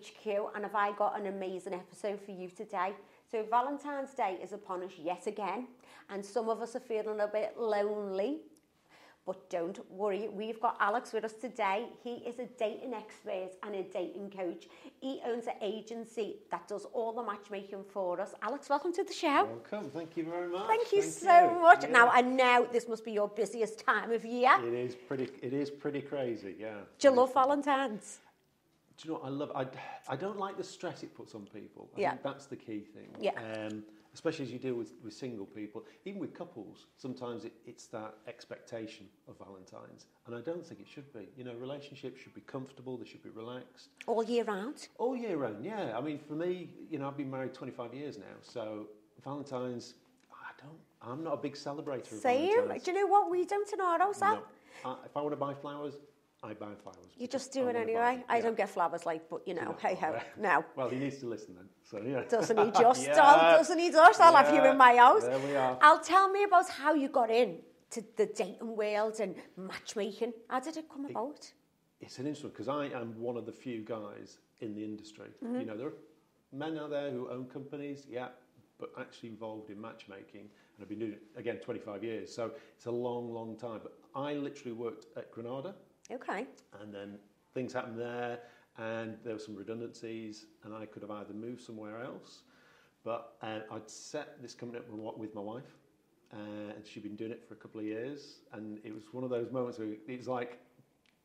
HQ, and have I got an amazing episode for you today. So, Valentine's Day is upon us yet again, and some of us are feeling a bit lonely. But don't worry, we've got Alex with us today. He is a dating expert and a dating coach. He owns an agency that does all the matchmaking for us. Alex, welcome to the show. Welcome. Thank you very much. Thank you so you. much. Yeah. Now, I know this must be your busiest time of year. It is pretty. It is pretty crazy. Yeah. Do you love. Valentine's? Do you know what I love? I, I don't like the stress it puts on people. I Yeah. think that's the key thing. Yeah. Um, especially as you deal with, with single people, even with couples, sometimes it, it's that expectation of Valentine's, and I don't think it should be. You know, relationships should be comfortable. They should be relaxed. All year round? All year round, yeah. I mean, for me, you know, I've been married 25 years now, so Valentine's, I don't, I'm not a big celebrator of Same. Valentine's. Do you know what we don't in our house? No. Uh, if I want to buy flowers, I buy flowers. You just do I it anyway. them. I Yeah. don't get flowers like, but you know, No. hey ho. Yeah. No. Well, he needs to listen then. So yeah. Doesn't he just? Yeah. Doesn't he just? I'll have you in my house. There we are. Al, tell me about how you got in to the dating world and matchmaking. How did it come about? It's an interesting because I am one of the few guys in the industry. Mm-hmm. You know, there are men out there who own companies, yeah, but actually involved in matchmaking, and I've been doing it again 25 years. So it's a long, long time. But I literally worked at Granada, Okay. and then things happened there, and there were some redundancies, and I could have either moved somewhere else, but uh, I'd set this company up with my- wife, uh, and she'd been doing it for a couple of years, and it was one of those moments where it was like,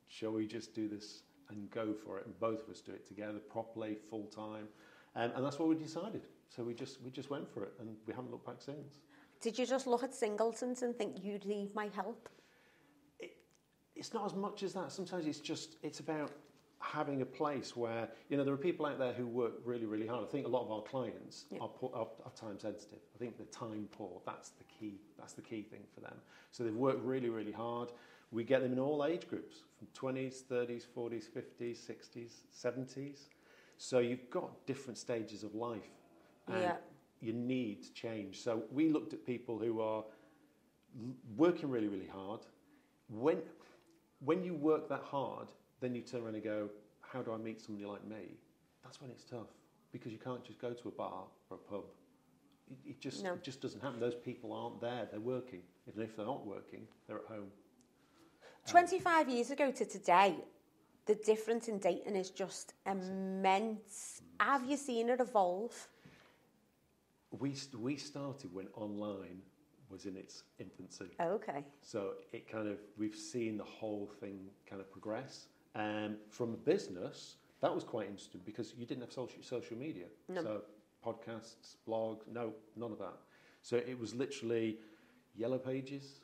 shall we just do this and go for it, and both of us do it together properly, full time, um, and that's what we decided. So we just we just went for it, and we haven't looked back since. Did you just look at singletons and think you'd need my help? It's not as much as that. Sometimes it's just it's about having a place where you know there are people out there who work really really hard. I think a lot of our clients Yeah. are, pu- are, are time sensitive. I think the time poor. That's the key. That's the key thing for them. So they've worked really really hard. We get them in all age groups from 20s, 30s, 40s, 50s, 60s, 70s. So you've got different stages of life. And Yeah. You need change. So we looked at people who are working really really hard. When when you work that hard, then you turn around and go, how do I meet somebody like me? That's when it's tough because you can't just go to a bar or a pub. It, it just No. it just doesn't happen. Those people aren't there. They're working. And if they're not working, they're at home. Um, 25 years ago to today, the difference in dating is just immense. Have you seen it evolve? We st- we started when online was in its infancy. Okay. So it kind of we've seen the whole thing kind of progress. Um, from a business, that was quite interesting because you didn't have social social media. No. So podcasts, blogs, no, none of that. So it was literally yellow pages,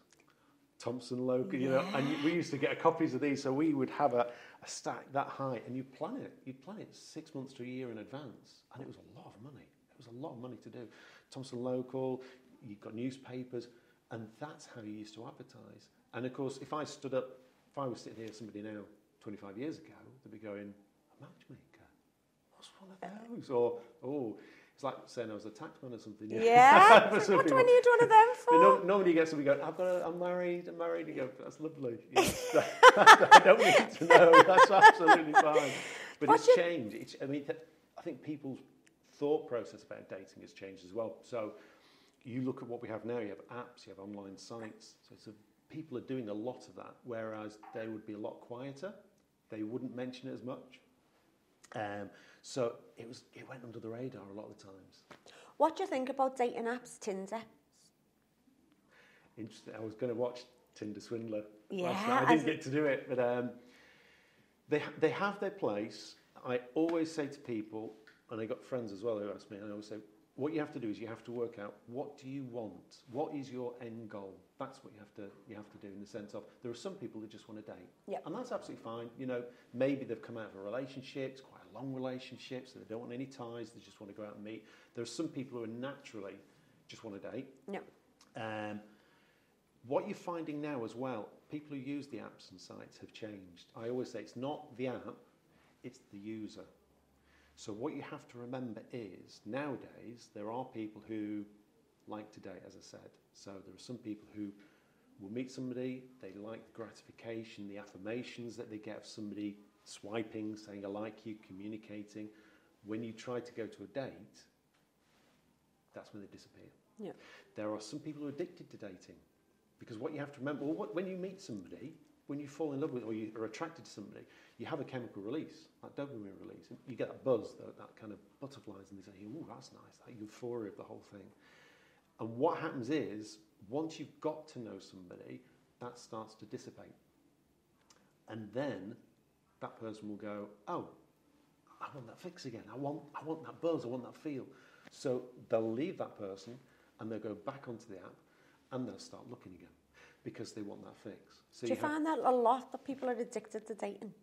Thomson Local, you know, and we used to get copies of these. So we would have a, a stack that high, and you plan it. You'd plan it six months to a year in advance, and it was a lot of money. It was a lot of money to do. Thomson Local, you've got newspapers, and that's how you used to advertise. And of course, if I stood up, if I was sitting here, somebody now, 25 years ago, they'd be going, a matchmaker? What's one of those? Or, oh, it's like saying I was a taxman or something. Yeah. For what do I need one of them for? no, normally you get somebody going, I've got a, I'm married, I'm married. You go, that's lovely. You know, I don't need to know. That's absolutely fine. But What's it's your- changed. It's, I mean, I think people's thought process about dating has changed as well. So you look at what we have now. You have apps, you have online sites. So a, people are doing a lot of that, whereas they would be a lot quieter. They wouldn't mention it as much. Um, so it was it went under the radar a lot of the times. What do you think about dating apps, Tinder? Interesting. I was going to watch Tinder Swindler. Yeah, last night. I didn't get to do it, but um, they they have their place. I always say to people, and I got friends as well who ask me, and I always say, what you have to do is you have to work out what do you want, what is your end goal. That's what you have to you have to do in the sense of there are some people who just want to date, Yeah. and that's absolutely fine. You know, maybe they've come out of a relationship, it's quite a long relationship, so they don't want any ties. They just want to go out and meet. There are some people who are naturally just want to date. No. Um, what you're finding now as well, people who use the apps and sites have changed. I always say it's not the app, it's the user. So what you have to remember is nowadays there are people who like to date, as I said. So there are some people who will meet somebody, they like the gratification, the affirmations that they get of somebody swiping, saying I like you, communicating. When you try to go to a date, that's when they disappear. Yeah. There are some people who are addicted to dating because what you have to remember, well, what, when you meet somebody, when you fall in love with or you are attracted to somebody, you have a chemical release, that dopamine release. And you get that buzz, that, that kind of butterflies, and say, oh, that's nice, that euphoria of the whole thing. And what happens is, once you've got to know somebody, that starts to dissipate. And then that person will go, oh, I want that fix again. I want, I want that buzz. I want that feel. So they'll leave that person and they'll go back onto the app and they'll start looking again because they want that fix. So Do you, have- find that a lot that people are addicted to dating?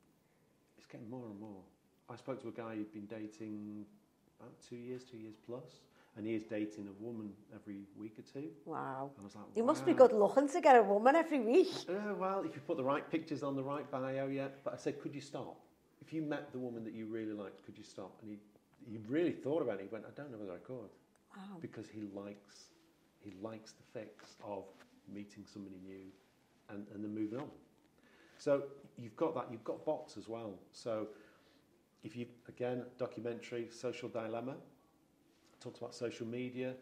It's getting more and more. I spoke to a guy who'd been dating about two years, two years plus, and he is dating a woman every week or two. Wow. And I was like, You must be good looking to get a woman every week. Uh, well, if you put the right pictures on the right bio, yeah. But I said, could you stop? If you met the woman that you really liked, could you stop? And he, he really thought about it. He went, I don't know whether I could, Wow. because he likes, he likes the fix of meeting somebody new, and, and then moving on. So you've got that. You've got bots as well. So if you again documentary, social dilemma, talks about social media,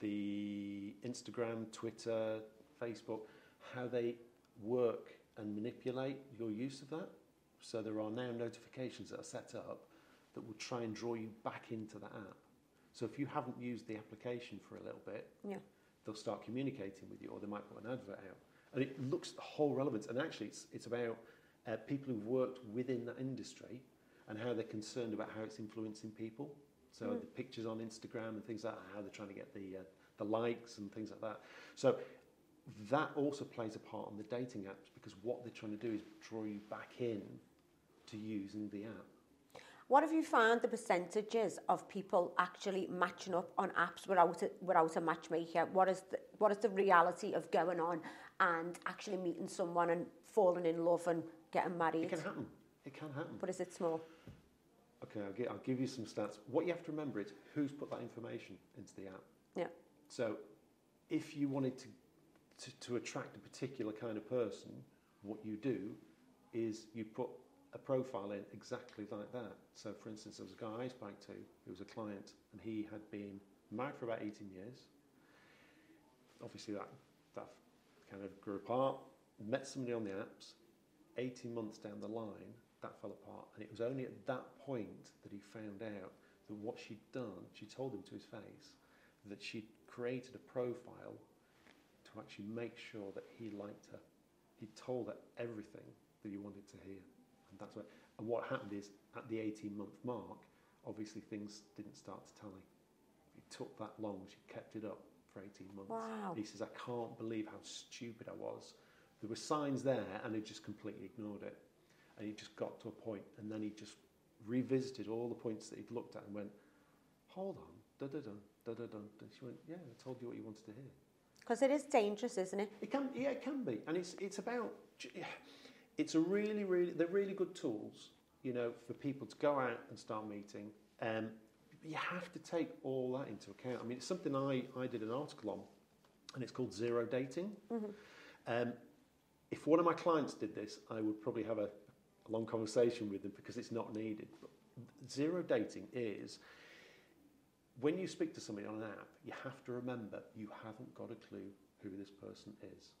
the Instagram, Twitter, Facebook, how they work and manipulate your use of that. So there are now notifications that are set up that will try and draw you back into the app. So if you haven't used the application for a little bit, Yeah. They'll start communicating with you, or they might put an advert out. And it looks at the whole relevance. And actually, it's, it's about uh, people who've worked within that industry and how they're concerned about how it's influencing people. So Mm. the pictures on Instagram and things like that, how they're trying to get the uh, the likes and things like that. So that also plays a part on the dating apps because what they're trying to do is draw you back in to using the app. What have you found the percentages of people actually matching up on apps without a, without a matchmaker? What is the, what is the reality of going on and actually meeting someone and falling in love and getting married? It can happen. It can happen. But is it small? Okay, I'll give, I'll give you some stats. What you have to remember is who's put that information into the app. Yeah. So, if you wanted to, to, to attract a particular kind of person, what you do is you put a profile in exactly like that. So, for instance, there was a guy I spoke to who was a client, and he had been married for about 18 years. Obviously, that, that kind of grew apart, met somebody on the apps. 18 months down the line, that fell apart. And it was only at that point that he found out that what she'd done, she told him to his face, that she'd created a profile to actually make sure that he liked her. He told her everything that he wanted to hear. And that's what, and what happened is at the 18 month mark, obviously things didn't start to tally. It took that long. She kept it up for 18 months. Wow. He says, I can't believe how stupid I was. There were signs there and he just completely ignored it. And he just got to a point and then he just revisited all the points that he'd looked at and went, hold on, da da da, da da. And she went, yeah, I told you what you wanted to hear. Because it is dangerous, isn't it? It can, yeah, it can be, and it's it's about, it's a really, really, they're really good tools, you know, for people to go out and start meeting. Um, you have to take all that into account. I mean, it's something I I did an article on, and it's called zero dating. Um, if one of my clients did this, I would probably have a, a long conversation with them because it's not needed. But zero dating is when you speak to somebody on an app, you have to remember you haven't got a clue who this person is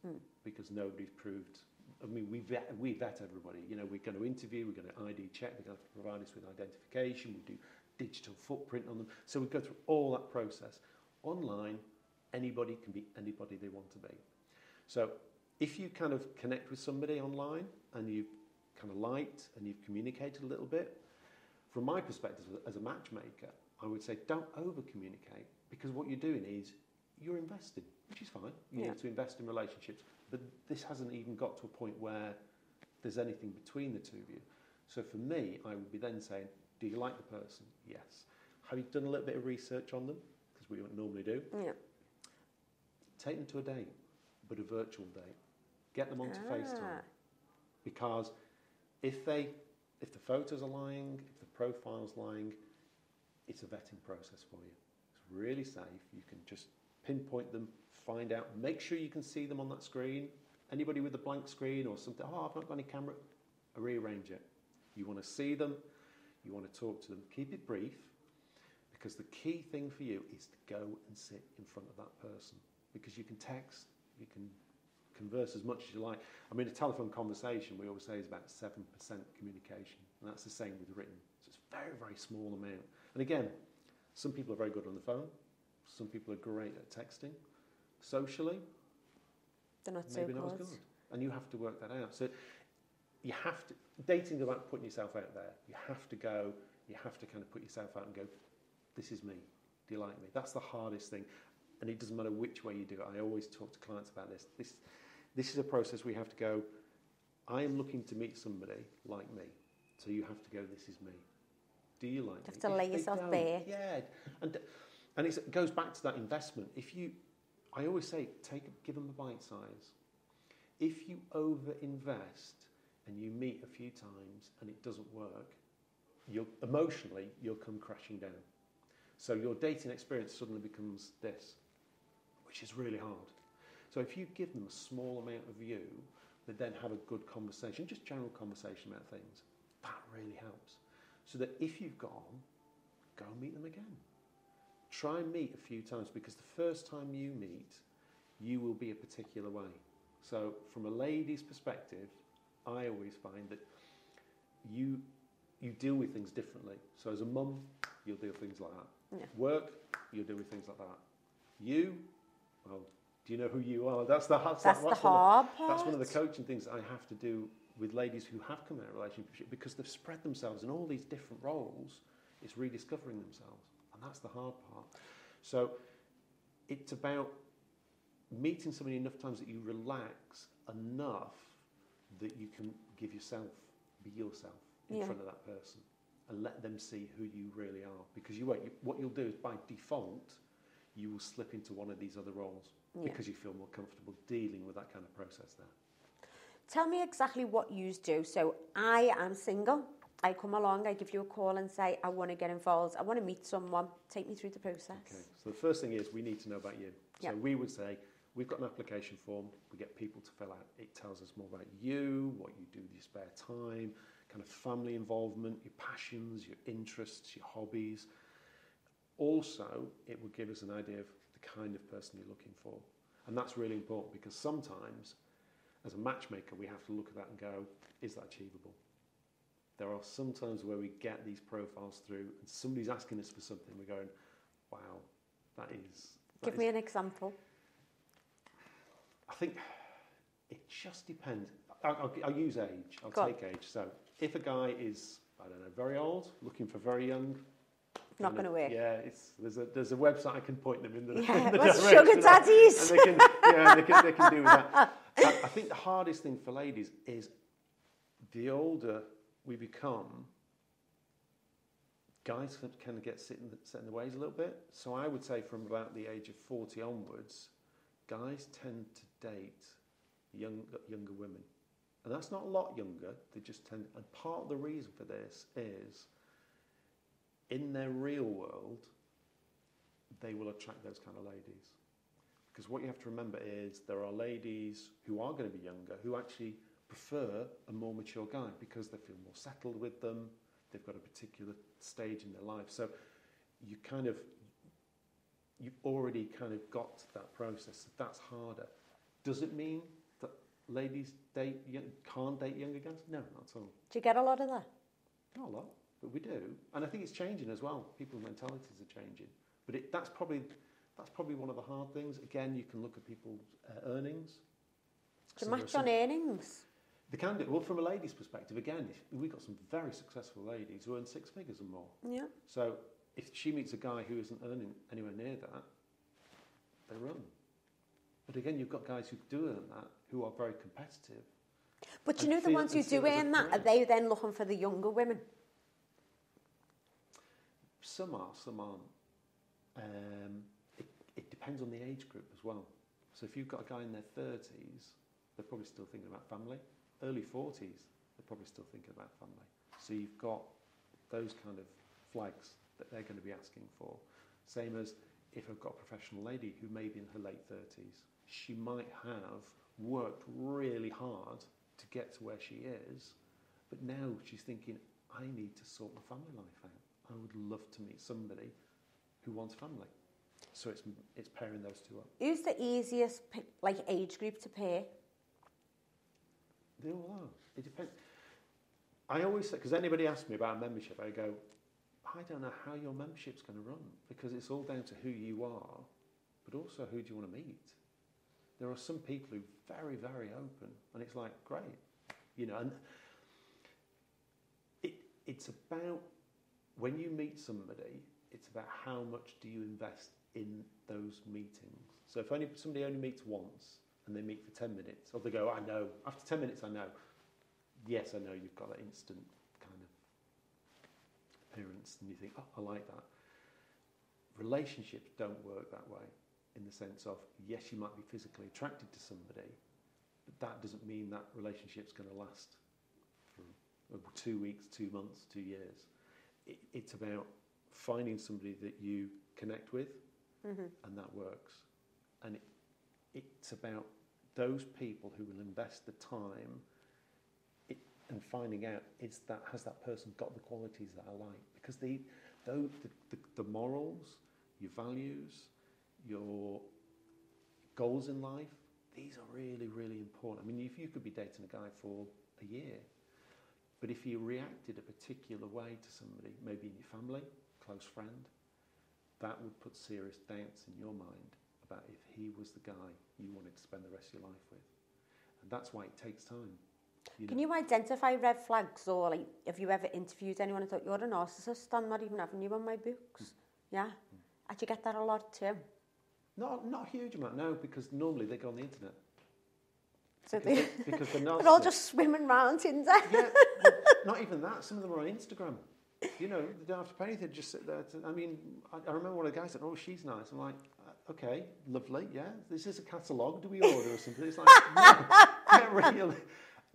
because nobody's proved. I mean, we vet, we vet everybody. You know, we're going to interview, we're going to ID check, they're going to have to provide us with identification, we do digital footprint on them. So we go through all that process. Online, anybody can be anybody they want to be. So if you kind of connect with somebody online and you've kind of liked and you've communicated a little bit, from my perspective as a matchmaker, I would say don't over communicate because what you're doing is you're invested, which is fine. You Yeah. need to invest in relationships, but this hasn't even got to a point where there's anything between the two of you. So for me, I would be then saying, do you like the person? Yes. Have you done a little bit of research on them? Because we don't normally do. Yeah. Take them to a date, but a virtual date. Get them onto FaceTime Ah. because if they if the photos are lying, if the profile's lying, it's a vetting process for you. It's really safe. You can just pinpoint them, find out, make sure you can see them on that screen. Anybody with a blank screen or something, oh, I've not got any camera, rearrange it. You want to see them, you want to talk to them. Keep it brief because the key thing for you is to go and sit in front of that person because you can text, you can converse as much as you like. I mean, a telephone conversation, we always say, is about 7% communication, and that's the same with written. So it's a very, very small amount. And again, some people are very good on the phone, some people are great at texting. Socially, They're not so maybe not as good. And you have to work that out. So you have to, dating is about putting yourself out there. You have to go, you have to kind of put yourself out and go, this is me. Do you like me? That's the hardest thing. And it doesn't matter which way you do it. I always talk to clients about this. This, this is a process we have to go, I am looking to meet somebody like me. So you have to go, this is me. Do you like You me? have to If lay yourself bare. Yeah. And, and it's, it goes back to that investment. If you, I always say, take, give them a bite size. If you over invest and you meet a few times and it doesn't work, you'll, emotionally, you'll come crashing down. So your dating experience suddenly becomes this, which is really hard. So if you give them a small amount of you, but then have a good conversation, just general conversation about things, that really helps. So that if you've gone, go and meet them again. Try and meet a few times because the first time you meet, you will be a particular way. So, from a lady's perspective, I always find that you you deal with things differently. So, as a mum, you'll deal with things like that. Yeah. Work, you'll deal with things like that. You, well, do you know who you are? That's the that's, That's the one of- hard part. that's one of the coaching things I have to do with ladies who have come out of a relationship because they've spread themselves in all these different roles. It's rediscovering themselves, and that's the hard part. So it's about meeting somebody enough times that you relax enough that you can give yourself, be yourself in Yeah. front of that person, and let them see who you really are. Because you won't. You, what you'll do is by default, you will slip into one of these other roles Yeah. because you feel more comfortable dealing with that kind of process there. Tell me exactly what you do. So I am single. I come along, I give you a call and say, I want to get involved. I want to meet someone. Take me through the process. Okay, so the first thing is we need to know about you. So Yeah. we would say we've got an application form, we get people to fill out. It tells us more about you, what you do with your spare time, kind of family involvement, your passions, your interests, your hobbies. Also, it will give us an idea of the kind of person you're looking for. And that's really important because sometimes, as a matchmaker, we have to look at that and go, is that achievable? There are some times where we get these profiles through and somebody's asking us for something, we're going, wow, that is. that Give is- me an example. I think it just depends. I'll, I'll, I'll use age. I'll Go on. take age. So if a guy is, I don't know, very old, looking for very young, Not going to work. Yeah, it's there's a there's a website I can point them in the, Yeah, in the what's direction sugar daddies? And they can, yeah, they can, they can do that. I, I think the hardest thing for ladies is the older we become, guys of get set in, the, set in the ways a little bit. So I would say from about the age of 40 onwards, guys tend to date young, younger women. And that's not a lot younger, they just tend, and part of the reason for this is in their real world, they will attract those kind of ladies. Because what you have to remember is there are ladies who are going to be younger who actually prefer a more mature guy because they feel more settled with them, they've got a particular stage in their life. So you kind of, you've already kind of got to that process. That's harder. Does it mean that ladies date can't date younger guys? No, not at all. Do you get a lot of that? Not a lot, but we do, and I think it's changing as well. People's mentalities are changing, but it, that's probably that's probably one of the hard things. Again, you can look at people's uh, earnings. So match on earnings. They can do well from a lady's perspective. Again, if, we've got some very successful ladies who earn six figures and more. Yeah. So if she meets a guy who isn't earning anywhere near that, they run. But again, you've got guys who do earn that who are very competitive. But you know the ones who do earn that, are they then looking for the younger women? Some are, some aren't. Um, it, it depends on the age group as well. So if you've got a guy in their 30s, they're probably still thinking about family. Early 40s, they're probably still thinking about family. So you've got those kind of flags that they're going to be asking for. Same as if I've got a professional lady who may be in her late 30s, she might have worked really hard to get to where she is, But now she's thinking, I need to sort my family life out. I would love to meet somebody who wants family. So it's it's pairing those two up. Who's the easiest like age group to pair? They all are. It depends. I always say, because anybody asks me about membership, I go, I don't know how your membership's going to run because it's all down to who you are, but also who do you want to meet. There are some people who are very, very open, and it's like, great. You know, and it, it's about when you meet somebody, it's about how much do you invest in those meetings. So if only somebody only meets once and they meet for 10 minutes, or they go, I know, after 10 minutes, I know. Yes, I know you've got that instant kind of appearance, and you think, oh, I like that. Relationships don't work that way in the sense of, yes, you might be physically attracted to somebody, but that doesn't mean that relationship's going to last for two weeks, two months, two years. It, it's about finding somebody that you connect with, Mm-hmm. and that works. And it, it's about those people who will invest the time it, and finding out is that has that person got the qualities that I like because the, the, the, the morals, your values, your goals in life, these are really really important. I mean, if you could be dating a guy for a year, but if you reacted a particular way to somebody, maybe in your family, close friend, that would put serious doubts in your mind about if he was the guy you wanted to spend the rest of your life with. And that's why it takes time. You Can know. you identify red flags or like have you ever interviewed anyone and thought you're a narcissist? I'm not even having you on my books. Mm. Yeah. Mm. I you get that a lot too. Not, not a huge amount, no, because normally they go on the internet. So Because, they, because they're they're all just swimming around Tinder. yeah, well, not even that. Some of them are on Instagram. You know, they don't have to pay anything. Just sit there. To, I mean, I, I remember one of the guys said, "Oh, she's nice." I'm like, "Okay, lovely. Yeah, this is a catalogue. Do we order or something?" It's like, no, really.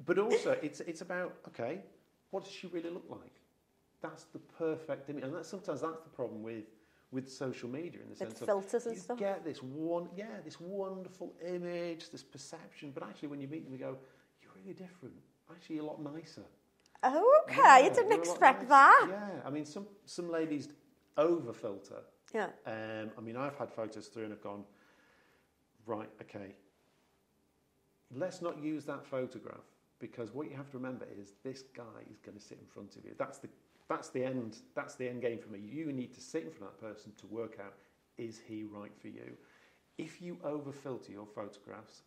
But also, it's it's about okay, what does she really look like? That's the perfect image, and that's sometimes that's the problem with with social media in the With sense of filters and you stuff. get this one, yeah, this wonderful image, this perception, but actually, when you meet them, you go, "You're really different. Actually, you're a lot nicer." Oh, okay. Yeah, I didn't expect nicer. that. Yeah, I mean, some some ladies over filter. Yeah. Um, I mean, I've had photos through and have gone, right, okay. Let's not use that photograph because what you have to remember is this guy is going to sit in front of you. That's the that's the end. That's the end game for me. You need to sit in front of that person to work out is he right for you. If you over filter your photographs,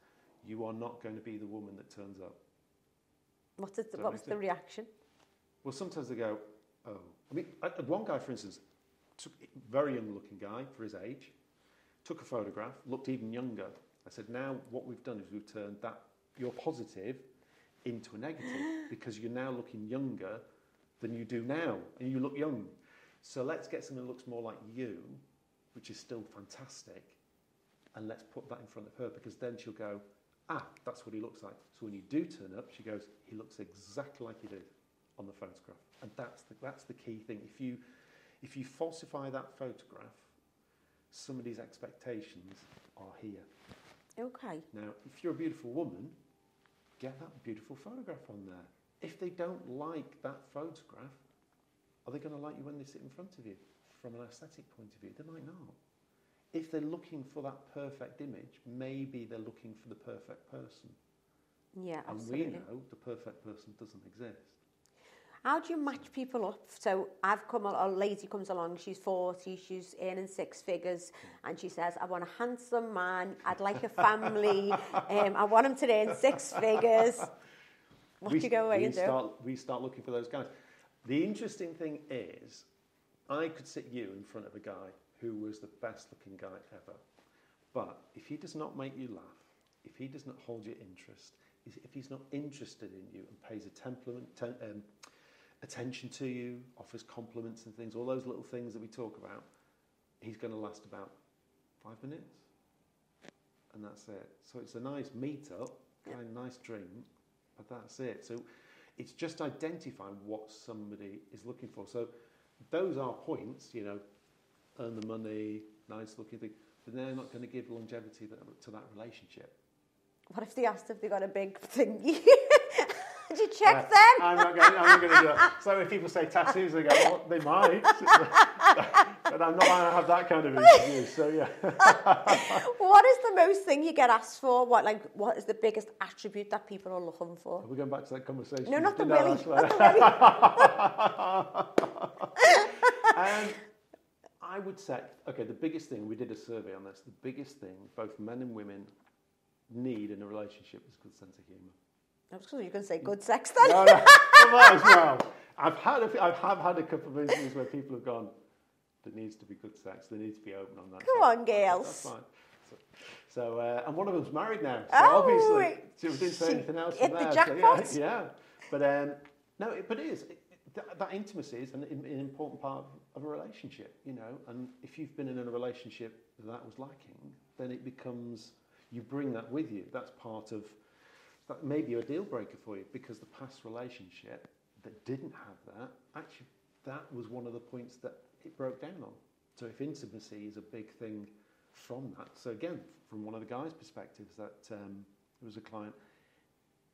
you are not going to be the woman that turns up. What, is that what was the reaction? Well, sometimes they go, oh. I mean, one guy, for instance, took, very young looking guy for his age, took a photograph, looked even younger. I said, now what we've done is we've turned that, your positive, into a negative because you're now looking younger than you do now, and you look young. So let's get something that looks more like you, which is still fantastic, and let's put that in front of her because then she'll go, ah, that's what he looks like. So when you do turn up, she goes, he looks exactly like he did on the photograph. And that's the, that's the key thing. If you, if you falsify that photograph, somebody's expectations are here. Okay. Now, if you're a beautiful woman, get that beautiful photograph on there. If they don't like that photograph, are they going to like you when they sit in front of you? From an aesthetic point of view, they might not. If they're looking for that perfect image, maybe they're looking for the perfect person. Yeah, And absolutely. we know the perfect person doesn't exist. How do you match people up? So I've come, a lady comes along, she's 40, she's earning six figures, and she says, I want a handsome man, I'd like a family, um, I want him to earn six figures. What we, do you go away and do? start, We start looking for those guys. The interesting thing is, I could sit you in front of a guy who was the best looking guy ever. But if he does not make you laugh, if he does not hold your interest, if he's not interested in you and pays a temperament, ten, um, attention to you, offers compliments and things, all those little things that we talk about, he's going to last about five minutes. And that's it. So it's a nice meet up, kind of nice drink, but that's it. So it's just identifying what somebody is looking for. So those are points, you know, earn the money, nice looking thing, but they're not going to give longevity to that relationship. What if they asked if they got a big thingy? Did you check Uh, them? I'm not going. I'm not going to do that. So when people say tattoos, they go, well, they might, but I'm not going to have that kind of interview. So yeah. What is the most thing you get asked for? What like what is the biggest attribute that people are looking for? Are we going back to that conversation? No, not the No, willy. Not the um, I would say, okay, the biggest thing, we did a survey on this, the biggest thing both men and women need in a relationship is a good sense of humour. I was you can say good sex then. No, no, that as. I've had, a, I have had a couple of interviews where people have gone, there needs to be good sex, there needs to be open on that. Come side." on, girls. That's fine. So, so uh, and one of them's married now. So Oh, obviously, so we didn't say anything else hit from the there. jackpot. So, yeah, yeah. But um, no, it, but it is. It, that, that intimacy is an, an important part of a relationship, you know. And if you've been in a relationship that was lacking, then it becomes you bring that with you. That's part of that may be a deal breaker for you because the past relationship that didn't have that actually that was one of the points that it broke down on. So if intimacy is a big thing from that, so again from one of the guys' perspectives, that um, there was a client.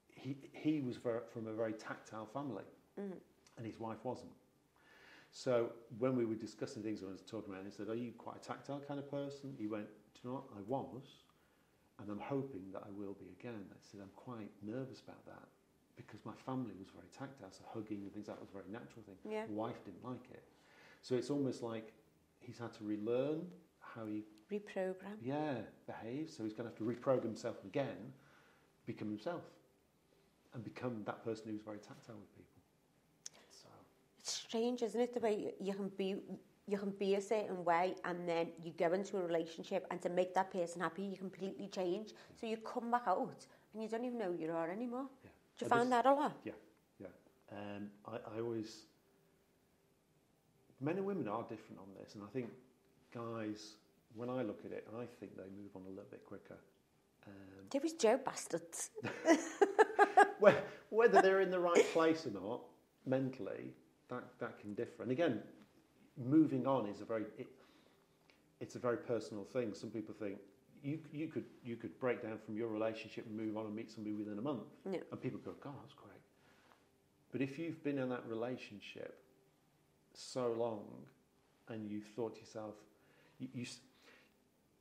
He he was from a very tactile family, Mm. and his wife wasn't. So when we were discussing things, I was talking about, it, he said, "Are you quite a tactile kind of person?" He went, "Do you know what? I was, and I'm hoping that I will be again." I said, "I'm quite nervous about that because my family was very tactile, so hugging and things like that was a very natural thing. Yeah. My wife didn't like it, so it's almost like he's had to relearn how he Reprogram. yeah behaves. So he's going to have to reprogram himself again, become himself, and become that person who's very tactile with people. So It's strange, isn't it? The way you- you can be you can be a certain way and then you go into a relationship and to make that person happy you completely change. So you come back out and you don't even know who you are anymore. yeah. Do you find that a lot? Yeah, yeah. Um, I, I always. Men and women are different on this, and I think guys, when I look at it, I think they move on a little bit quicker. Um, There was Joe bastards. whether they're in the right place or not, mentally, that, that can differ. And again, moving on is a very it, it's a very personal thing. Some people think you you could you could break down from your relationship and move on and meet somebody within a month, Yeah. and people go, "God, that's great." But if you've been in that relationship so long, and you've thought to yourself, you, you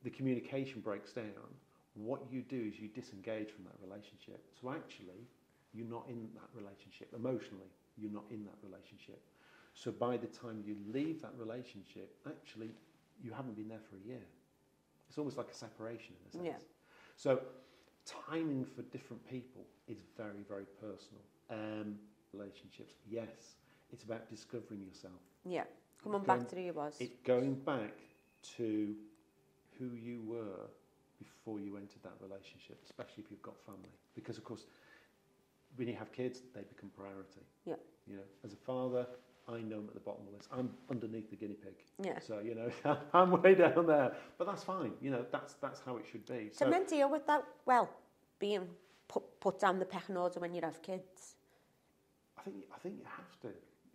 the communication breaks down. What you do is you disengage from that relationship. So actually, you're not in that relationship emotionally. You're not in that relationship. So by the time you leave that relationship, actually, you haven't been there for a year. It's almost like a separation in a sense. Yeah. So timing for different people is very, very personal. Um, relationships, yes, it's about discovering yourself. Yeah. Coming Going- back to who you was. It's going back to who you were before you entered that relationship, especially if you've got family. Because, of course, when you have kids, they become priority. Yeah. You know, as a father, I know I'm at the bottom of the list. I'm underneath the guinea pig. Yeah. So, you know, I'm way down there. But that's fine. You know, that's, that's how it should be. So men deal with that well, being put, put down the pecking order when you have kids. I think I think you have to.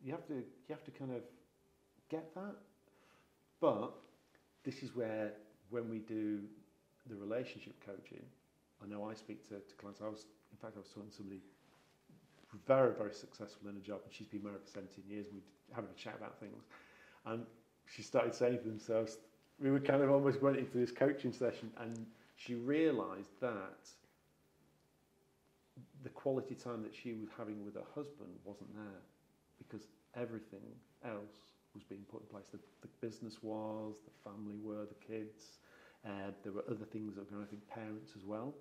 You have to you have to kind of get that. But this is where when we do the relationship coaching, I know I speak to, to clients. I was in fact I was talking to somebody very, very successful in a job and she's been married for 17 years we having a chat about things. And she started saying to themselves, we were kind of almost went into this coaching session and she realised that the quality time that she was having with her husband wasn't there because everything else was being put in place. The, the business was, the family were, the kids. Uh, there were other things that were going I think parents as well.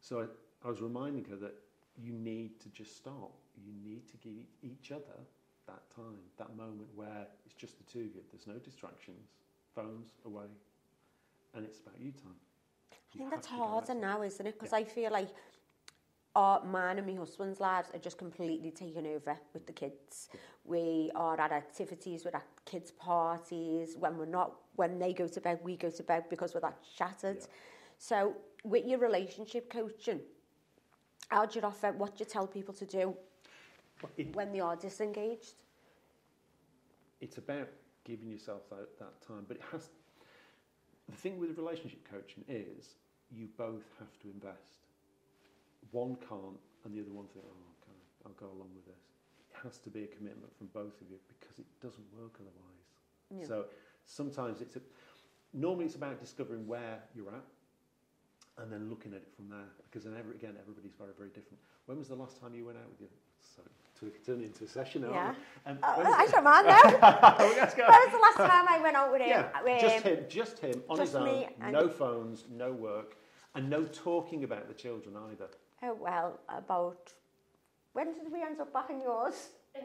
So I, I was reminding her that you need to just stop. You need to give each other that time, that moment where it's just the two of you. There's no distractions, phones away, and it's about you time. I think that's to give that harder now, isn't it? Because Yeah. I feel like our mine and my husband's lives are just completely taken over with the kids. We are at activities, we're at kids' parties. When we're not, when they go to bed, we go to bed because we're that shattered. Yeah. So, with your relationship coaching, how do you offer? What do you tell people to do Well, it- when they are disengaged? it's about giving yourself that, that time. But it has. The thing with relationship coaching is you both have to invest. One can't and the other one think, oh, okay, I'll go along with this. It has to be a commitment from both of you because it doesn't work otherwise. Yeah. So sometimes it's a, normally it's about discovering where you're at and then looking at it from there because then every, again everybody's very very different. When was the last time you went out with your so to turn it into a session now? Yeah. aren't? Um, Oh, I the- don't mind now. Let's. When was the last time I went out with him? Yeah, just Um, him, just him on just his own. No phones, no work, and no talking about the children either. Oh, well, about... When did we end up back in yours? Um,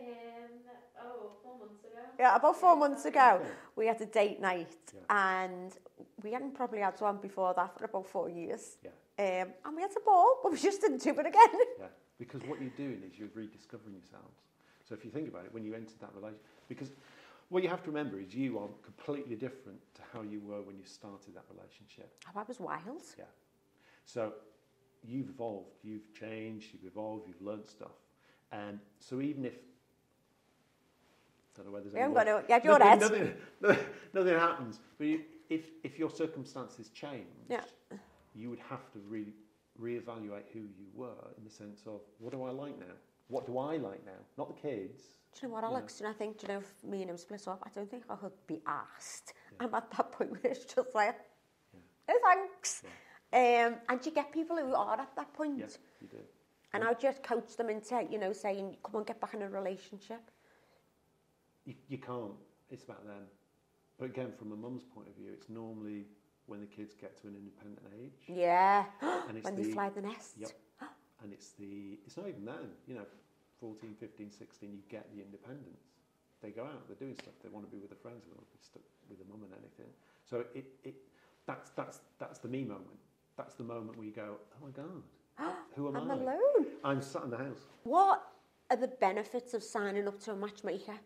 oh, four months ago. Yeah, about four months ago, Yeah. we had a date night, Yeah. and we hadn't probably had one before that for about four years. Yeah. Um, and we had a ball, but we just didn't do it again. Yeah, because what you're doing is you're rediscovering yourselves. So if you think about it, when you entered that relationship, because what you have to remember is you are completely different to how you were when you started that relationship. Oh, I was wild. Yeah. So you've evolved, you've changed, you've evolved, you've learned stuff. And so even if I don't know whether there's We haven't any got more- no... Yeah, your nothing, head. nothing, nothing happens. But you, if if your circumstances change, Yeah. you would have to re- reevaluate who you were in the sense of what do I like now? What do I like now? Not the kids. Do you know what, Yeah. Alex? Do you know, I think, do you know, if me and him split up, I don't think I could be asked. I'm at that point where it's just like, oh, thanks. Um, and you get people who are at that point. Yes, you do. And I just coach them into, you know, saying, come on, get back in a relationship. You, you can't. It's about them. But again, from a mum's point of view, it's normally when the kids get to an independent age. Yeah. And it's when the, they fly the nest. Yep. And it's the, it's not even then, you know, 14, 15, 16, you get the independence. They go out, they're doing stuff, they want to be with their friends, they want to be stuck with their mum and anything. So it, it, that's, that's, that's the me moment. That's the moment where you go, oh my God, who am I'm I? alone. I'm sat in the house. What are the benefits of signing up to a matchmaker?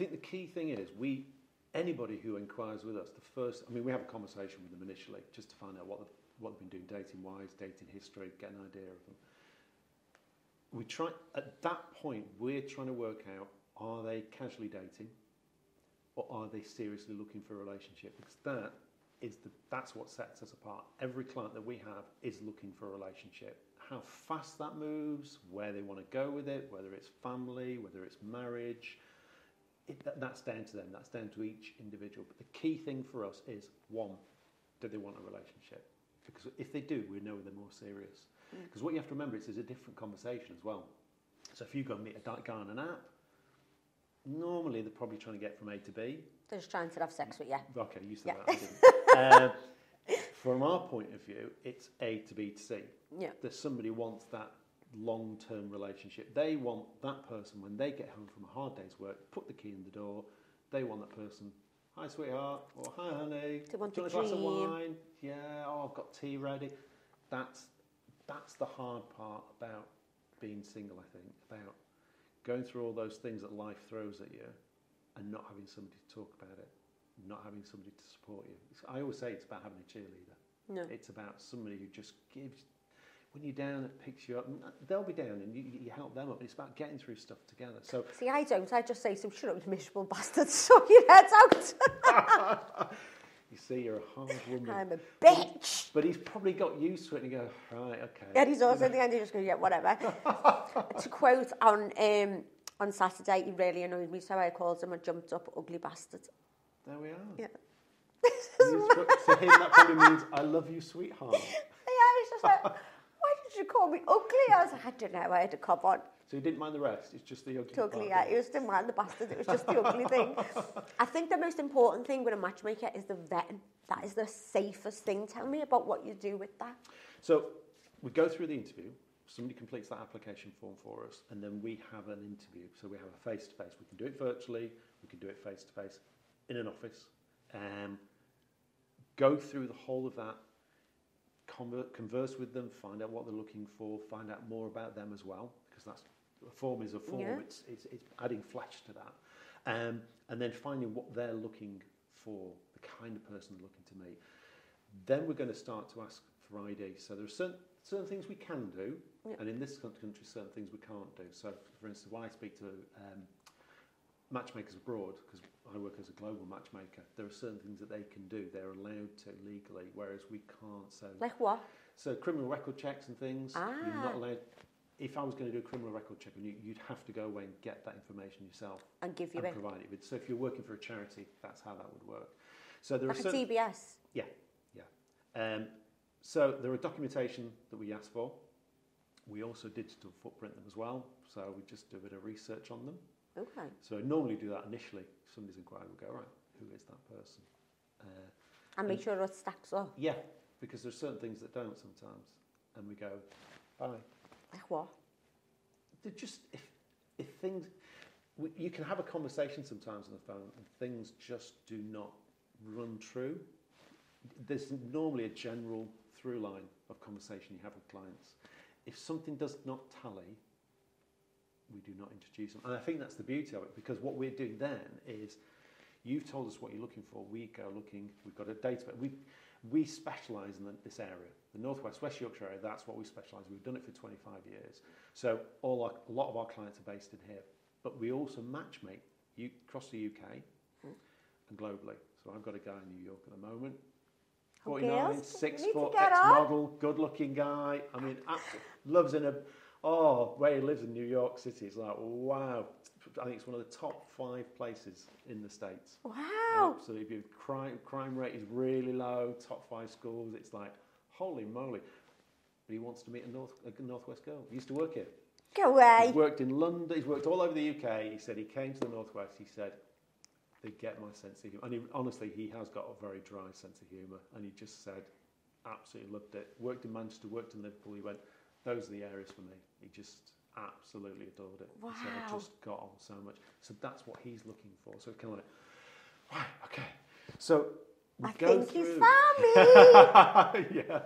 Think the key thing is we anybody who inquires with us, the first I mean we have a conversation with them initially just to find out what they've, what they've been doing dating wise, dating history, get an idea of them. We try at that point we're trying to work out are they casually dating or are they seriously looking for a relationship? Because that is the that's what sets us apart. Every client that we have is looking for a relationship. How fast that moves, where they want to go with it, whether it's family, whether it's marriage, it, that, that's down to them. That's down to each individual. But the key thing for us is one, do they want a relationship? Because if they do, we know they're more serious. Because what you have to remember is there's a different conversation as well. So if you go and meet a guy on an app, normally they're probably trying to get from A to B. They're just trying to have sex with you. Okay, you said Yeah. that. I didn't. um, from our point of view, it's A to B to C. Yeah. That somebody wants that long-term relationship. They want that person when they get home from a hard day's work, put the key in the door. They want that person. Hi, sweetheart. Or hi, honey. They want Do you want a glass of wine? Yeah. Oh, I've got tea ready. That's that's the hard part about being single. I think about going through all those things that life throws at you and not having somebody to talk about it, not having somebody to support you. I always say it's about having a cheerleader. No. It's about somebody who just gives. When you're down, it picks you up. and They'll be down, and you, you help them up. And It's about getting through stuff together. So See, I don't. I just say, so shut up, you miserable bastard, sort your heads out. you see, you're a hard woman. I'm a bitch. But he's probably got used to it, and you go, right, okay. And he's also at the end, he just goes, yeah, whatever. to quote on um, on Saturday, he really annoyed me, so I called him a jumped up ugly bastard. There we are. Yeah. For him, that probably means I love you, sweetheart. Yeah, he's just like, you call me ugly? I was like, I don't know, I had a cob on. So you didn't mind the rest. It's just the ugly. It's ugly, yeah. It it? was didn't mind the bastard. It was just the ugly thing. I think the most important thing with a matchmaker is the vetting. That is the safest thing. Tell me about what you do with that. So we go through the interview. Somebody completes that application form for us, and then we have an interview. So we have a face to face. We can do it virtually. We can do it face to face in an office. Um, go through the whole of that. Conver- converse with them. Find out what they're looking for. Find out more about them as well, because that's a form is a form. Yeah. It's, it's it's adding flesh to that, um, and then finding what they're looking for, the kind of person they're looking to meet. Then we're going to start to ask for ID. So there are certain, certain things we can do, Yeah. and in this country, certain things we can't do. So, for instance, when I speak to um, matchmakers abroad, because I work as a global matchmaker, there are certain things that they can do. They're allowed to legally, whereas we can't. So, Like what? So criminal record checks and things, Ah. you're Ah. not allowed. If I was going to do a criminal record check on you, you'd have to go away and get that information yourself And give you and it. provide it with. So if you're working for a charity, that's how that would work. So there Like are certain, DBS. Yeah, yeah. Um, so there are documentation that we ask for. We also digital footprint them as well. So we just do a bit of research on them. Okay. So I normally do that initially. Somebody's inquired, we go, right, who is that person? Uh, And make sure it stacks up. yeah, because there's certain things that don't sometimes. And we go, bye. Like what? They're just, if, if things, we, you can have a conversation sometimes on the phone and things just do not run true. There's normally a general through line of conversation you have with clients. If something does not tally, we do not introduce them. And I think that's the beauty of it because what we're doing then is you've told us what you're looking for. We go looking, we've got a database. We, we specialise in the, this area. The Northwest West Yorkshire area, that's what we specialise in. We've done it for 25 years. So all our, a lot of our clients are based in here. But we also matchmake you, across the UK Mm. and globally. So I've got a guy in New York at the moment. 49, else, six we need to foot, ex model, good looking guy. I mean, loves in a. Oh, where he lives in New York City, it's like, wow. I think it's one of the top five places in the States. Wow. Absolutely. beautiful. Crime, crime rate is really low, top five schools. It's like, holy moly. But he wants to meet a, North, a Northwest girl. He used to work here. Go away. He's worked in London, he's worked all over the UK. He said he came to the Northwest, he said, they get my sense of humour. And he, honestly, he has got a very dry sense of humour. And he just said, absolutely loved it. Worked in Manchester, worked in Liverpool. He went, those are the areas for me. He just absolutely adored it. He said, I Wow. just got on so much. So that's what he's looking for. So kind of like, right, okay. So we I go think you through. found me. yeah,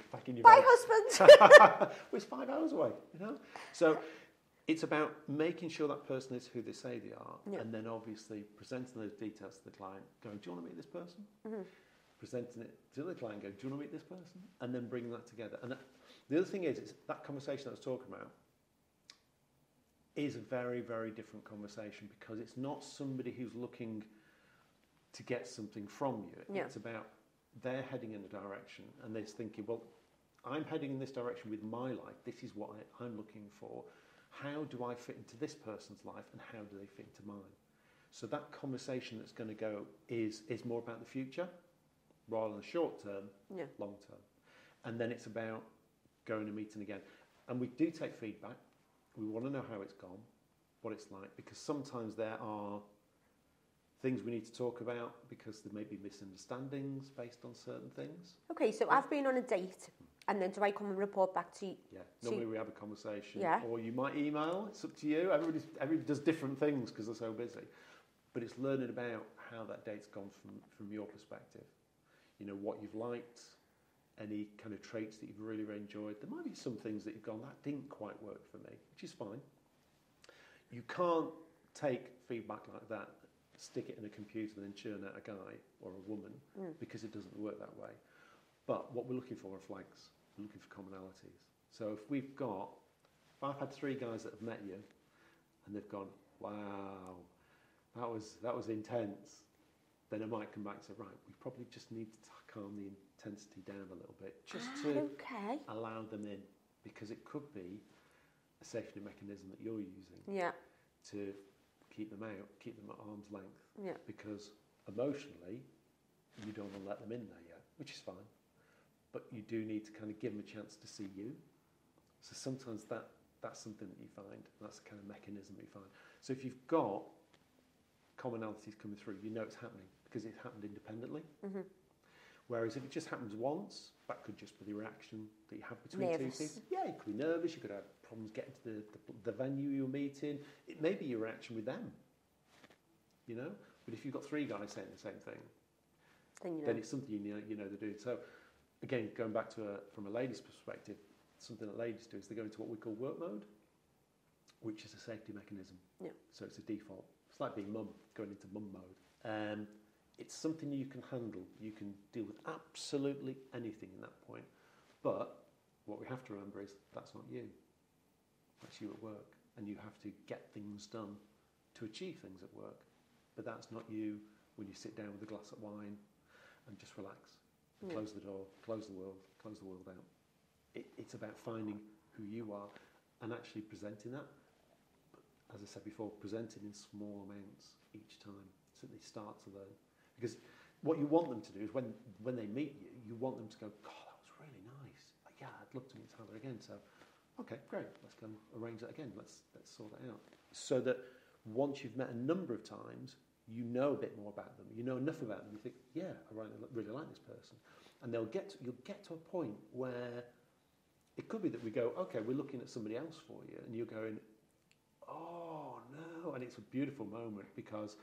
back in your Bye, husband. it's five hours away, you know. So it's about making sure that person is who they say they are, Yeah. and then obviously presenting those details to the client. Going, do you want to meet this person? Mhm. Presenting it to the client. Going, do you want to meet this person? And then bringing that together. And the other thing is, that conversation I was talking about is a very, very different conversation because it's not somebody who's looking to get something from you. Yeah. It's about they're heading in a direction and they're thinking, well, I'm heading in this direction with my life. This is what I, I'm looking for. How do I fit into this person's life and how do they fit into mine? So that conversation that's going to go is, is more about the future rather than the short term, Yeah. long term. And then it's about going and meeting again. And we do take feedback. We want to know how it's gone, what it's like, because sometimes there are things we need to talk about because there may be misunderstandings based on certain things. Okay, so I've been on a date, and then do I come and report back to you? Yeah, normally we have a conversation, Yeah. or you might email. It's up to you. Everybody's, everybody does different things because they're so busy. But it's learning about how that date's gone from, from your perspective. You know, what you've liked, any kind of traits that you've really, really enjoyed. There might be some things that you've gone, that didn't quite work for me, which is fine. You can't take feedback like that, stick it in a computer, and then churn out a guy or a woman Mm. because it doesn't work that way. But what we're looking for are flags. We're looking for commonalities. So if we've got, if I've had three guys that have met you, and they've gone, wow, that was that was intense, then I might come back and say, right, we probably just need to calm the intensity down a little bit, just Ah, to okay. allow them in, because it could be a safety mechanism that you're using Yeah, to keep them out, keep them at arm's length yeah. because emotionally you don't want to let them in there yet, which is fine. But you do need to kind of give them a chance to see you. So sometimes that that's something that you find. That's the kind of mechanism that you find. So if you've got commonalities coming through, you know it's happening because it's happened independently. Mhm. Whereas if it just happens once, that could just be the reaction that you have between Nervous. two people. Yeah, you could be nervous. You could have problems getting to the, the, the venue you're meeting. It may be your reaction with them. You know, but if you've got three guys saying the same thing, Then you know. then it's something you know, you know they're doing. So, again, going back to a, from a lady's perspective, something that ladies do is they go into what we call work mode, which is a safety mechanism. Yeah. So it's a default. It's like being mum, going into mum mode. Um, it's something you can handle. You can deal with absolutely anything in that point. But what we have to remember is that's not you. That's you at work. And you have to get things done to achieve things at work. But that's not you when you sit down with a glass of wine and just relax. Yeah. close the door, close the world, close the world out. It, it's about finding who you are and actually presenting that. But as I said before, presenting in small amounts each time so they start to learn. Because what you want them to do is when, when they meet you, you want them to go, God, that was really nice. Yeah, I'd love to meet Tyler again. So, okay, great. Let's go arrange that again. Let's, let's sort it out. So that once you've met a number of times, you know a bit more about them. You know enough about them. You think, yeah, I really, really like this person. And they'll get to, you'll get to a point where it could be that we go, okay, we're looking at somebody else for you, and you're going, oh no, and it's a beautiful moment because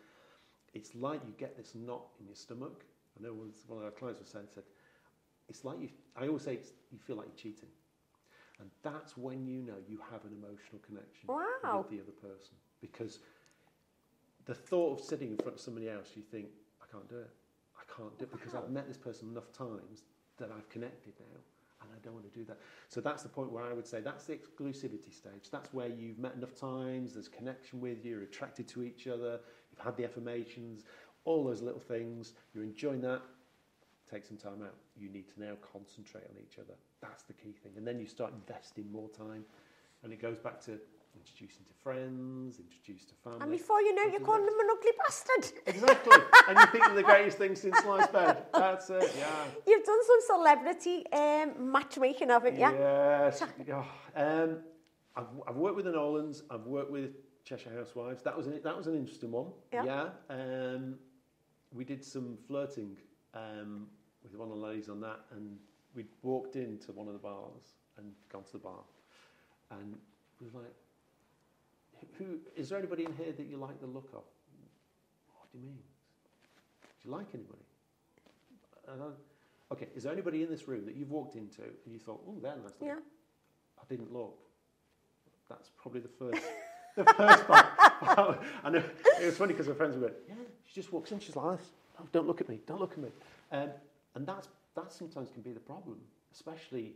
it's like you get this knot in your stomach. I know one of our clients was saying, said, it's like you. I always say it's, you feel like you're cheating, and that's when you know you have an emotional connection Wow. with the other person because the thought of sitting in front of somebody else, you think, I can't do it. I can't do it because I've met this person enough times that I've connected now and I don't want to do that. So that's the point where I would say that's the exclusivity stage. That's where you've met enough times, there's connection with you, you're attracted to each other, had the affirmations, all those little things, you're enjoying that. Take some time out. You need to now concentrate on each other. That's the key thing. And then you start investing more time. And it goes back to introducing to friends, introduce to family. And before you know, it, you're calling him an ugly bastard. Exactly. and you think they're the greatest thing since sliced bread. That's it, yeah. You've done some celebrity um, matchmaking, haven't you? Yes. Oh, um, I've, I've worked with the Nolans. I've worked with Cheshire Housewives. That was an, that was an interesting one. Yeah. Um, we did some flirting um, with one of the ladies on that, and we walked into one of the bars and gone to the bar, and we was like, "Who is there anybody in here that you like the look of?" What do you mean? Do you like anybody? I, okay, is there anybody in this room that you've walked into and you thought, "Oh, they're nice"? looking"? Yeah. I didn't look. That's probably the first, the first part. and it, it was funny because my friends were going, yeah, she just walks in, she's like, this. oh, don't look at me, don't look at me. Um, and that's, that sometimes can be the problem, especially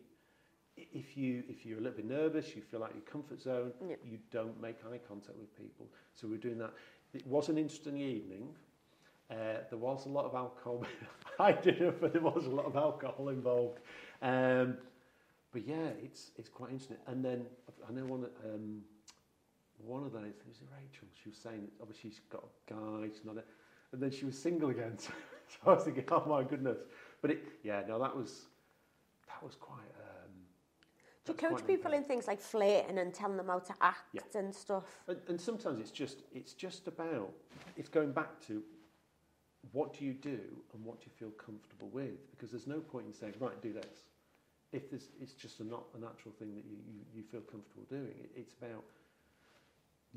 if, you, if you're a little bit nervous, you feel like your comfort zone, Yeah. you don't make eye contact with people. So we're doing that. It was an interesting evening. Uh, there was a lot of alcohol. I didn't, but there was a lot of alcohol involved. Um, but yeah, it's it's quite interesting. And then I know one um, one of those it was Rachel. She was saying that obviously she's got a guy, she's not, a, and then she was single again. So, so I was thinking, oh my goodness. But it, yeah, no, that was that was quite. Um, Do you coach people in things like flirting and telling them how to act Yeah. and stuff? And, and sometimes it's just it's just about it's going back to what do you do and what do you feel comfortable with because there's no point in saying right do this if it's just a not a natural thing that you, you, you feel comfortable doing it, it's about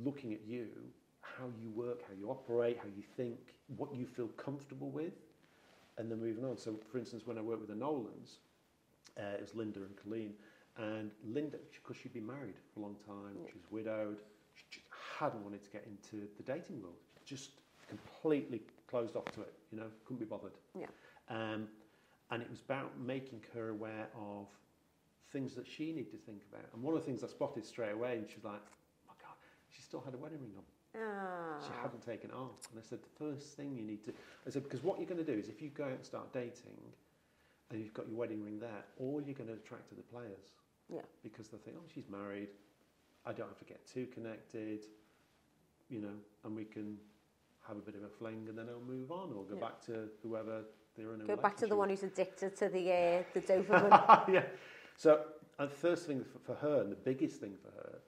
looking at you how you work how you operate how you think what you feel comfortable with and then moving on so for instance when I worked with the Nolans uh, it was Linda and Colleen and Linda because she'd been married for a long time Yeah. she was widowed she just hadn't wanted to get into the dating world just completely closed off to it you know couldn't be bothered Yeah. um, and it was about making her aware of things that she needed to think about and one of the things I spotted straight away and she was like oh she still had a wedding ring on Ah. she hadn't taken it off. And I said, the first thing you need to, I said, because what you're going to do is if you go out and start dating and you've got your wedding ring there, all you're going to attract are the players. Yeah. Because they'll think, oh, she's married. I don't have to get too connected, you know, and we can have a bit of a fling and then I'll move on or go Yeah. back to whoever they're in a Go back to the one who's addicted to the uh, the dopamine. yeah. So uh, the first thing for her, and the biggest thing for her,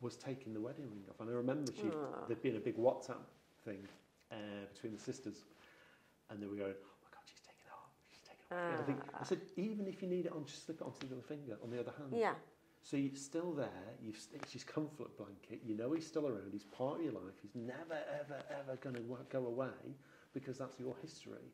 was taking the wedding ring off. And I remember she Ah. there'd been a big WhatsApp thing uh, between the sisters, and they were going, "Oh my God, she's taking it off. She's taking it off." And I, think, I Ah. said, even if you need it on, just slip it onto the other finger. On the other hand, yeah. so you're still there. You've his comfort blanket. You know he's still around. He's part of your life. He's never, ever, ever going to go away because that's your history.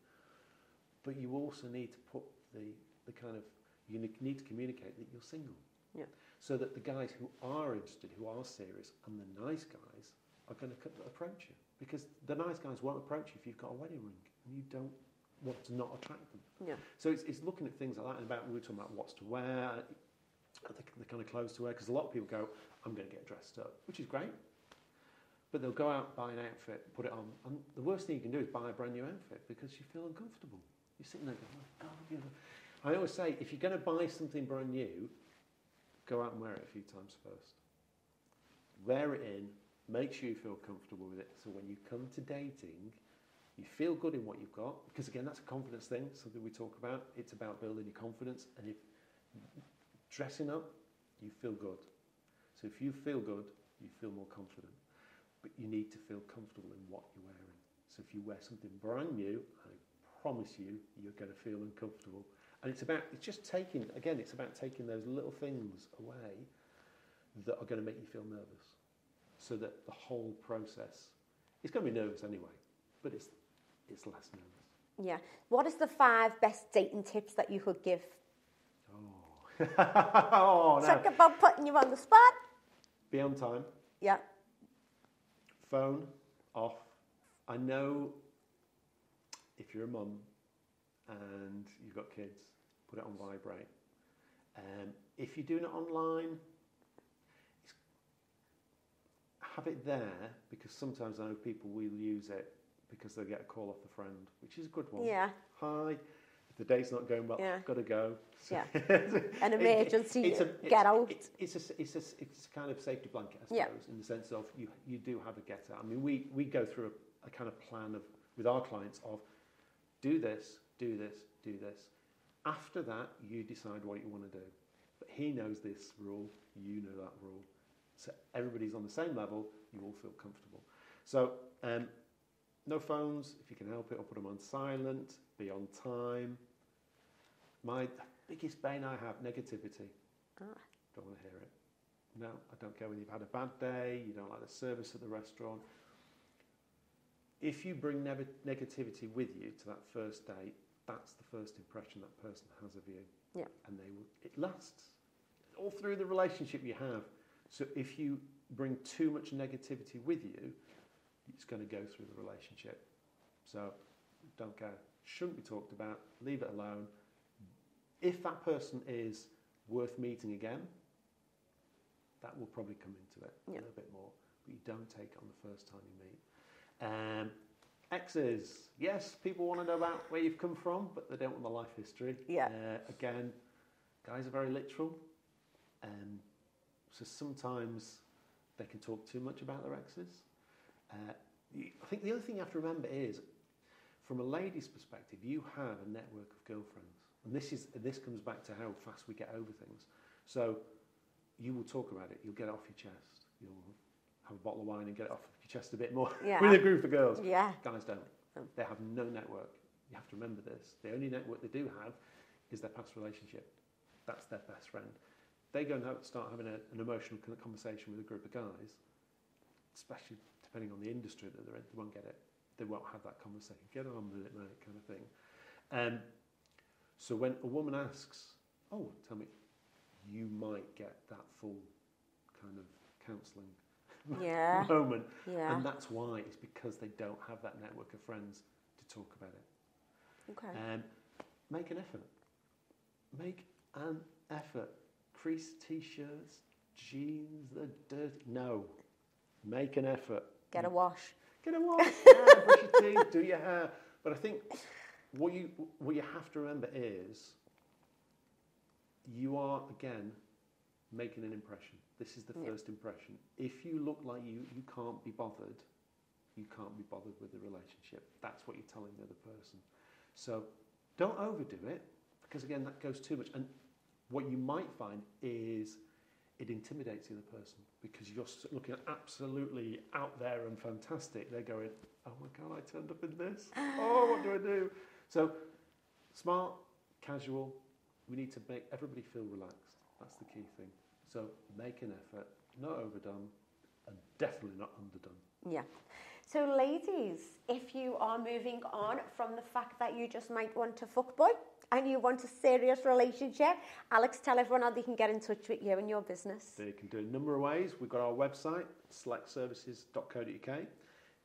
But you also need to put the, the kind of, you need to communicate that you're single. Yeah. So that the guys who are interested, who are serious, and the nice guys are going to approach you. Because the nice guys won't approach you if you've got a wedding ring and you don't want to not attract them. Yeah. So it's, it's looking at things like that and about, we were talking about what's to wear, the, the kind of clothes to wear, because a lot of people go, I'm going to get dressed up, which is great. But they'll go out, buy an outfit, put it on, and the worst thing you can do is buy a brand new outfit because you feel uncomfortable. You You're sitting there going, oh my God, you know. I always say, if you're going to buy something brand new, go out and wear it a few times first. Wear it in, make sure you feel comfortable with it. So when you come to dating, you feel good in what you've got. Because again, that's a confidence thing, something we talk about. It's about building your confidence. And if dressing up, you feel good. So if you feel good, you feel more confident. But you need to feel comfortable in what you're wearing. So if you wear something brand new, I promise you, you're going to feel uncomfortable. And it's about, it's just taking, again, it's about taking those little things away that are going to make you feel nervous. So that the whole process, it's going to be nervous anyway, but it's, it's less nervous. Yeah. What is the five best dating tips that you could give? Oh, oh no. Talk about putting you on the spot. Be on time. Yeah. phone off. I know if you're a mum and you've got kids, put it on vibrate. Um, if you're doing it online, it's, have it there because sometimes I know people will use it because they get a call off the friend, which is a good one. Yeah. Hi, if the day's not going well, Yeah. got to go. So- Yeah. An emergency, it's a, get out. It's, it's, a, it's, a, it's a kind of safety blanket, I suppose, Yeah. in the sense of you, you do have a get out. I mean, we, we go through a, a kind of plan of with our clients of do this, do this, do this. After that, you decide what you want to do. But he knows this rule, you know that rule. So everybody's on the same level, you all feel comfortable. So, um, no phones, if you can help it, or put them on silent, be on time. My biggest bane I have, negativity. Ah. Don't want to hear it. No, I don't care whether you've had a bad day, you don't like the service at the restaurant. If you bring neg- negativity with you to that first date, that's the first impression that person has of you. Yeah. And they will, it lasts all through the relationship you have. So if you bring too much negativity with you, it's going to go through the relationship. So don't go. Shouldn't be talked about. Leave it alone. If that person is worth meeting again, that will probably come into it Yeah. a little bit more. But you don't take it on the first time you meet. Um, exes, yes, people want to know about where you've come from, but they don't want the life history. Yeah. Uh, again, guys are very literal. Um, so sometimes they can talk too much about their exes. Uh, you- I think the other thing you have to remember is, from a lady's perspective, you have a network of girlfriends, and this is this comes back to how fast we get over things. So you will talk about it. You'll get it off your chest. You'll have a bottle of wine and get it off your chest a bit more Yeah. with a group of girls. Yeah. Guys don't. They have no network. You have to remember this. The only network they do have is their past relationship. That's their best friend. They go and have, start having a, an emotional conversation with a group of guys, especially depending on the industry that they're in, they won't get it. They won't have that conversation. Get on with it, mate, kind of thing. Um, so when a woman asks, "Oh, tell me," you might get that full kind of counselling Yeah. moment. Yeah. And that's why it's because they don't have that network of friends to talk about it. Okay. Um, make an effort. Make an effort. Crease t-shirts, jeans, the dirt. No. Make an effort. Get a wash. Get a wash, yeah, brush your teeth, do your hair. But I think what you what you have to remember is you are again making an impression. This is the Yeah. first impression. If you look like you you can't be bothered, you can't be bothered with the relationship. That's what you're telling the other person. So don't overdo it because again that goes too much. And what you might find is it intimidates the other person because you're looking absolutely out there and fantastic. They're going, oh my God, I turned up in this. Oh, what do I do? So, smart, casual, we need to make everybody feel relaxed. That's the key thing. So, make an effort, not overdone, and definitely not underdone. Yeah. So, ladies, if you are moving on from the fact that you just might want a fuckboy and you want a serious relationship, Alex, tell everyone how they can get in touch with you and your business. They can do a number of ways. We've got our website, selectservices.co.uk.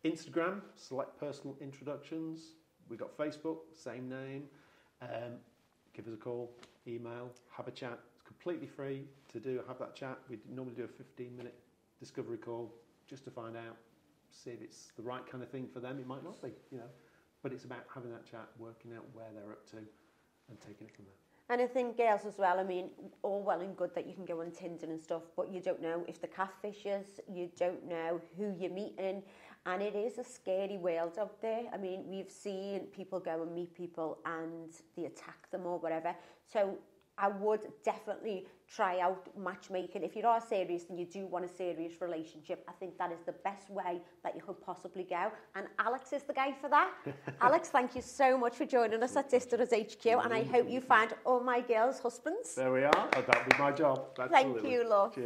Instagram, select personal introductions. We've got Facebook, same name. Um, give us a call, email, have a chat. It's completely free to do. Have that chat. We normally do a 15 minute discovery call just to find out, see if it's the right kind of thing for them. It might not be, you know. but it's about having that chat, working out where they're up to, and taking it from there. And I think girls as well, I mean, all well and good that you can go on Tinder and stuff, but you don't know if the catfishes, you don't know who you're meeting, and it is a scary world out there. I mean, we've seen people go and meet people and they attack them or whatever. So I would definitely try out matchmaking. If you are serious and you do want a serious relationship, I think that is the best way that you could possibly go. And Alex is the guy for that. Alex, thank you so much for joining us at Distillers HQ, and I hope you find all my girls' husbands. There we are. That'll be my job. Thank Absolutely. you, love. Cheers.